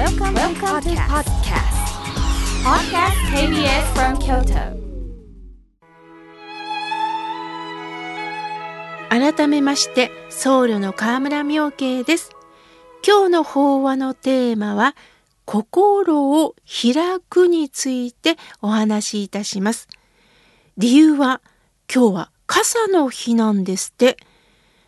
Welcome, Welcome to podcast. Podcast KBS from Kyoto. 改めまして僧侶の河村明慶です今日の法話のテーマは心を開くについてお話しいたします理由は今日は傘の日なんですって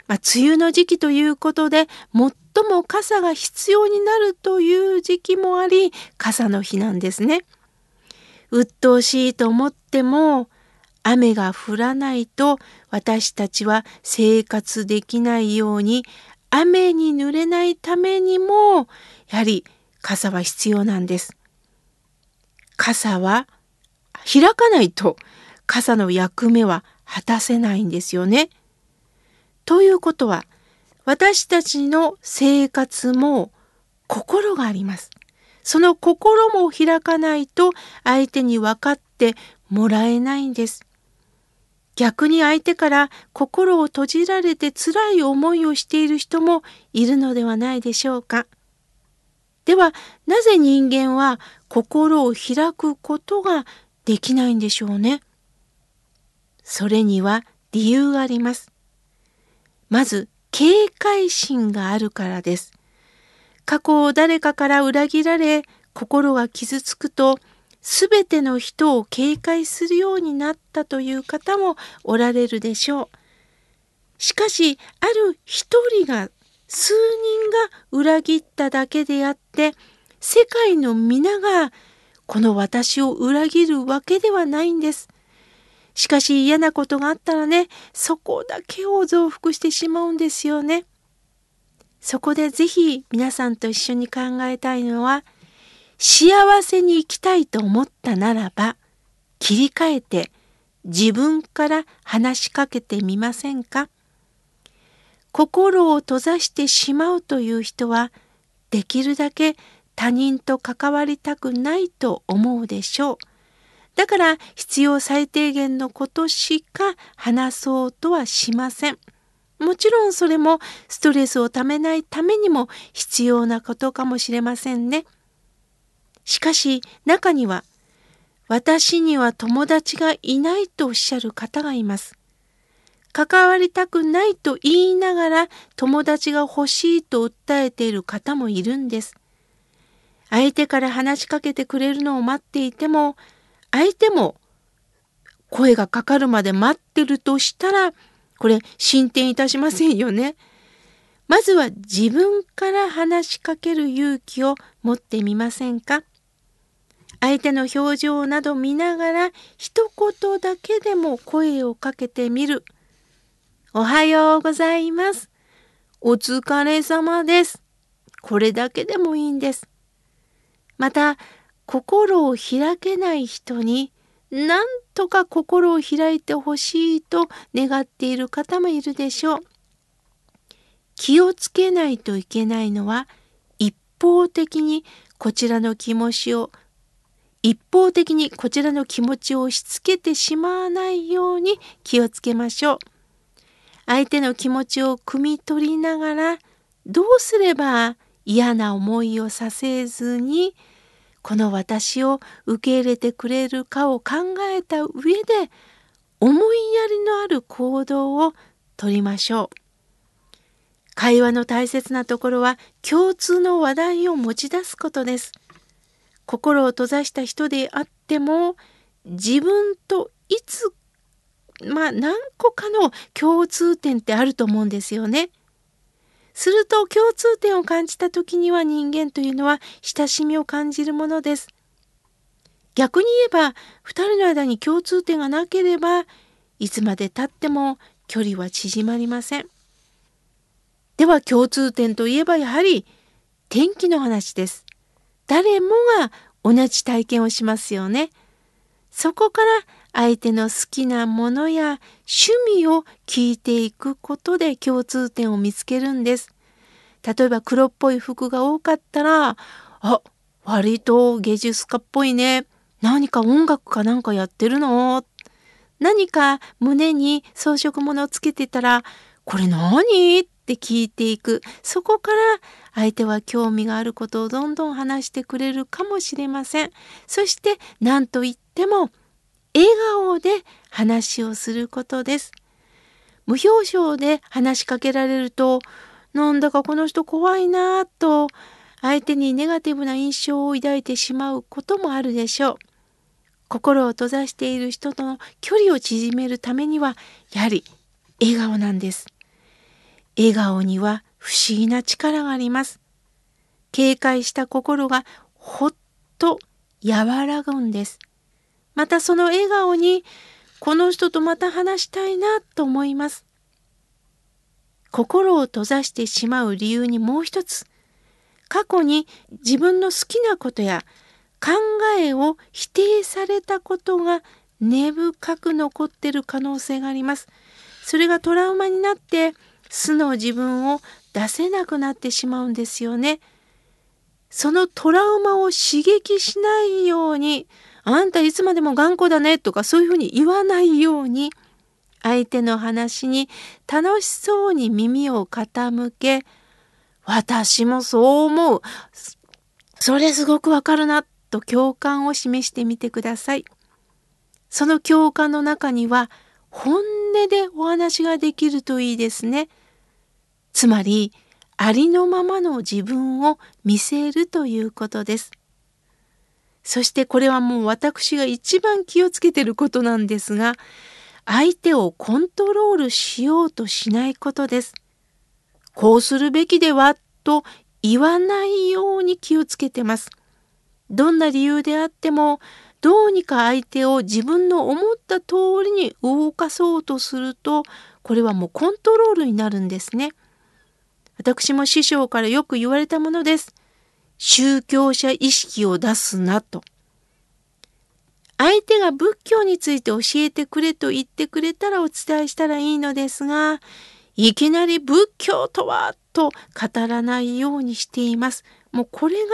まあ、梅雨の時期ということで最も傘が必要になるという時期もあり傘の日なんですね。鬱陶しいと思っても雨が降らないと私たちは生活できないように雨に濡れないためにもやはり傘は必要なんです。傘は開かないと傘の役目は果たせないんですよね。ということは私たちの生活も心があります。その心も開かないと相手に分かってもらえないんです。逆に相手から心を閉じられて辛い思いをしている人もいるのではないでしょうか。ではなぜ人間は心を開くことができないんでしょうね。それには理由があります。まず警戒心があるからです。過去を誰かから裏切られ心が傷つくとすべての人を警戒するようになったという方もおられるでしょう。しかしある一人が数人が裏切っただけであって世界の皆がこの私を裏切るわけではないんです。しかし嫌なことがあったらね、そこだけを増幅してしまうんですよね。そこでぜひ皆さんと一緒に考えたいのは、幸せに生きたいと思ったならば、切り替えて自分から話しかけてみませんか？心を閉ざしてしまうという人は、できるだけ他人と関わりたくないと思うでしょう。だから必要最低限のことしか話そうとはしません。もちろんそれもストレスをためないためにも必要なことかもしれませんね。しかし中には私には友達がいないとおっしゃる方がいます。関わりたくないと言いながら友達が欲しいと訴えている方もいるんです。相手から話しかけてくれるのを待っていても相手も声がかかるまで待ってるとしたらこれ進展いたしませんよね。まずは自分から話しかける勇気を持ってみませんか？相手の表情など見ながら一言だけでも声をかけてみる。おはようございます。お疲れ様です。これだけでもいいんです。また心を開けない人になんとか心を開いてほしいと願っている方もいるでしょう。気をつけないといけないのは一方的にこちらの気持ちを一方的にこちらの気持ちを押し付けてしまわないように気をつけましょう。相手の気持ちを汲み取りながらどうすれば嫌な思いをさせずにこの私を受け入れてくれるかを考えた上で思いやりのある行動をとりましょう。会話の大切なところは共通の話題を持ち出すことです。心を閉ざした人であっても自分といつまあ何個かの共通点ってあると思うんですよね。すると共通点を感じた時には人間というのは親しみを感じるものです。逆に言えば2人の間に共通点がなければいつまでたっても距離は縮まりません。では共通点といえばやはり天気の話です。誰もが同じ体験をしますよね。そこから相手の好きなものや趣味を聞いていくことで共通点を見つけるんです。例えば黒っぽい服が多かったら、あ、割と芸術家っぽいね。何か音楽かなんかやってるの？何か胸に装飾物をつけてたら、これ何？って聞いていくそこから相手は興味があることをどんどん話してくれるかもしれませんそして何と言っても笑顔で話をすることです無表情で話しかけられるとなんだかこの人怖いなぁと相手にネガティブな印象を抱いてしまうこともあるでしょう。心を閉ざしている人との距離を縮めるためにはやはり笑顔なんです。笑顔には不思議な力があります。警戒した心がほっと和らぐんです。またその笑顔にこの人とまた話したいなと思います。心を閉ざしてしまう理由にもう一つ過去に自分の好きなことや考えを否定されたことが根深く残ってる可能性があります。それがトラウマになって素の自分を出せなくなってしまうんですよね。そのトラウマを刺激しないようにあんたいつまでも頑固だねとかそういうふうに言わないように相手の話に楽しそうに耳を傾け私もそう思う。それすごくわかるな、と共感を示してみてください。その共感の中には、本音でお話ができるといいですね。つまり、ありのままの自分を見せるということです。そしてこれはもう私が一番気をつけてることなんですが、相手をコントロールしようとしないことです。こうするべきではと言わないように気をつけてます。どんな理由であってもどうにか相手を自分の思った通りに動かそうとするとこれはもうコントロールになるんですね。私も師匠からよく言われたものです。宗教者意識を出すなと。相手が仏教について教えてくれと言ってくれたらお伝えしたらいいのですが、いきなり仏教とはと語らないようにしています。もうこれが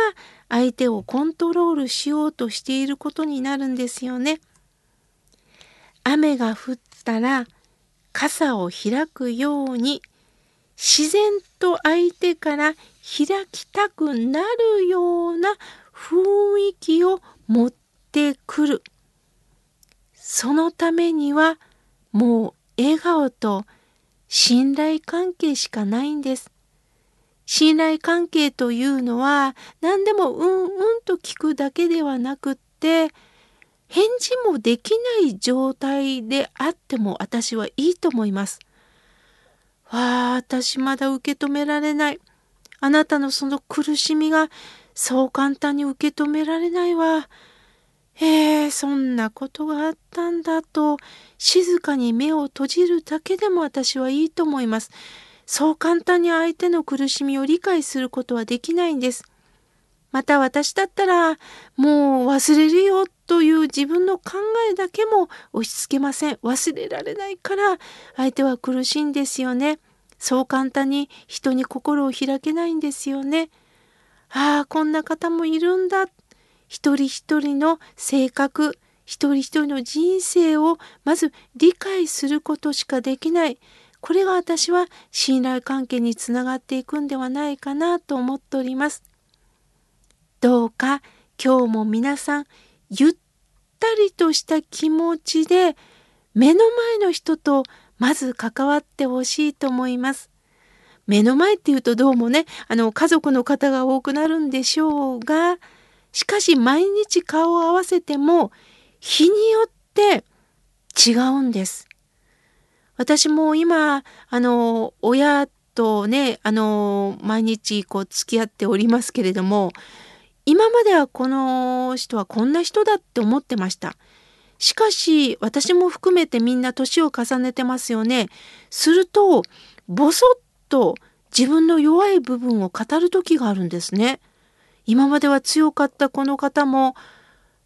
相手をコントロールしようとしていることになるんですよね。雨が降ったら傘を開くように自然と相手から開きたくなるような雰囲気を持ってくる。そのためにはもう笑顔と信頼関係しかないんです。信頼関係というのは何でもうんうんと聞くだけではなくって返事もできない状態であっても私はいいと思います。私まだ受け止められない。あなたのその苦しみがそう簡単に受け止められないわ。えー、そんなことがあったんだと静かに目を閉じるだけでも私はいいと思います。そう簡単に相手の苦しみを理解することはできないんです。また私だったらもう忘れるよという自分の考えだけも押し付けません。忘れられないから相手は苦しいんですよね。そう簡単に人に心を開けないんですよね。ああ、こんな方もいるんだ。一人一人の性格一人一人の人生をまず理解することしかできないこれが私は信頼関係につながっていくんではないかなと思っております。どうか今日も皆さんゆったりとした気持ちで目の前の人とまず関わってほしいと思います。目の前っていうとどうもねあの家族の方が多くなるんでしょうがしかし毎日顔を合わせても日によって違うんです。私も今あの親とねあの毎日こう付き合っておりますけれども今まではこの人はこんな人だって思ってました。しかし私も含めてみんな年を重ねてますよね。するとぼそっと自分の弱い部分を語る時があるんですね。今までは強かったこの方も、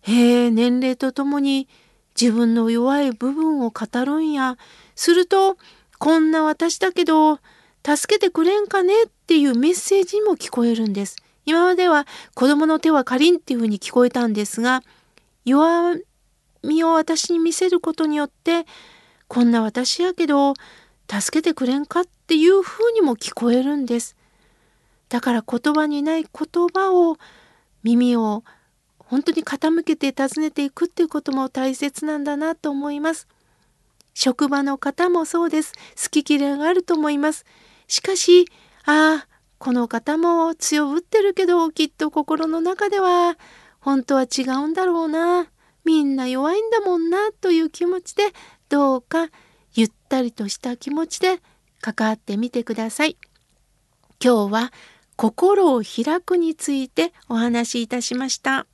へえ、年齢とともに自分の弱い部分を語るんや。すると、こんな私だけど、助けてくれんかねっていうメッセージも聞こえるんです。今までは子供の手は借りんっていうふうに聞こえたんですが、弱みを私に見せることによって、こんな私やけど、助けてくれんかってっていうふうにも聞こえるんです。だから言葉にない言葉を耳を本当に傾けて尋ねていくっていうことも大切なんだなと思います。職場の方もそうです。好き嫌いがあると思います。しかし、ああ、この方も強ぶってるけど、きっと心の中では、本当は違うんだろうな。みんな弱いんだもんな、という気持ちで、どうかゆったりとした気持ちで関わってみてください。今日は心を開くについてお話しいたしました。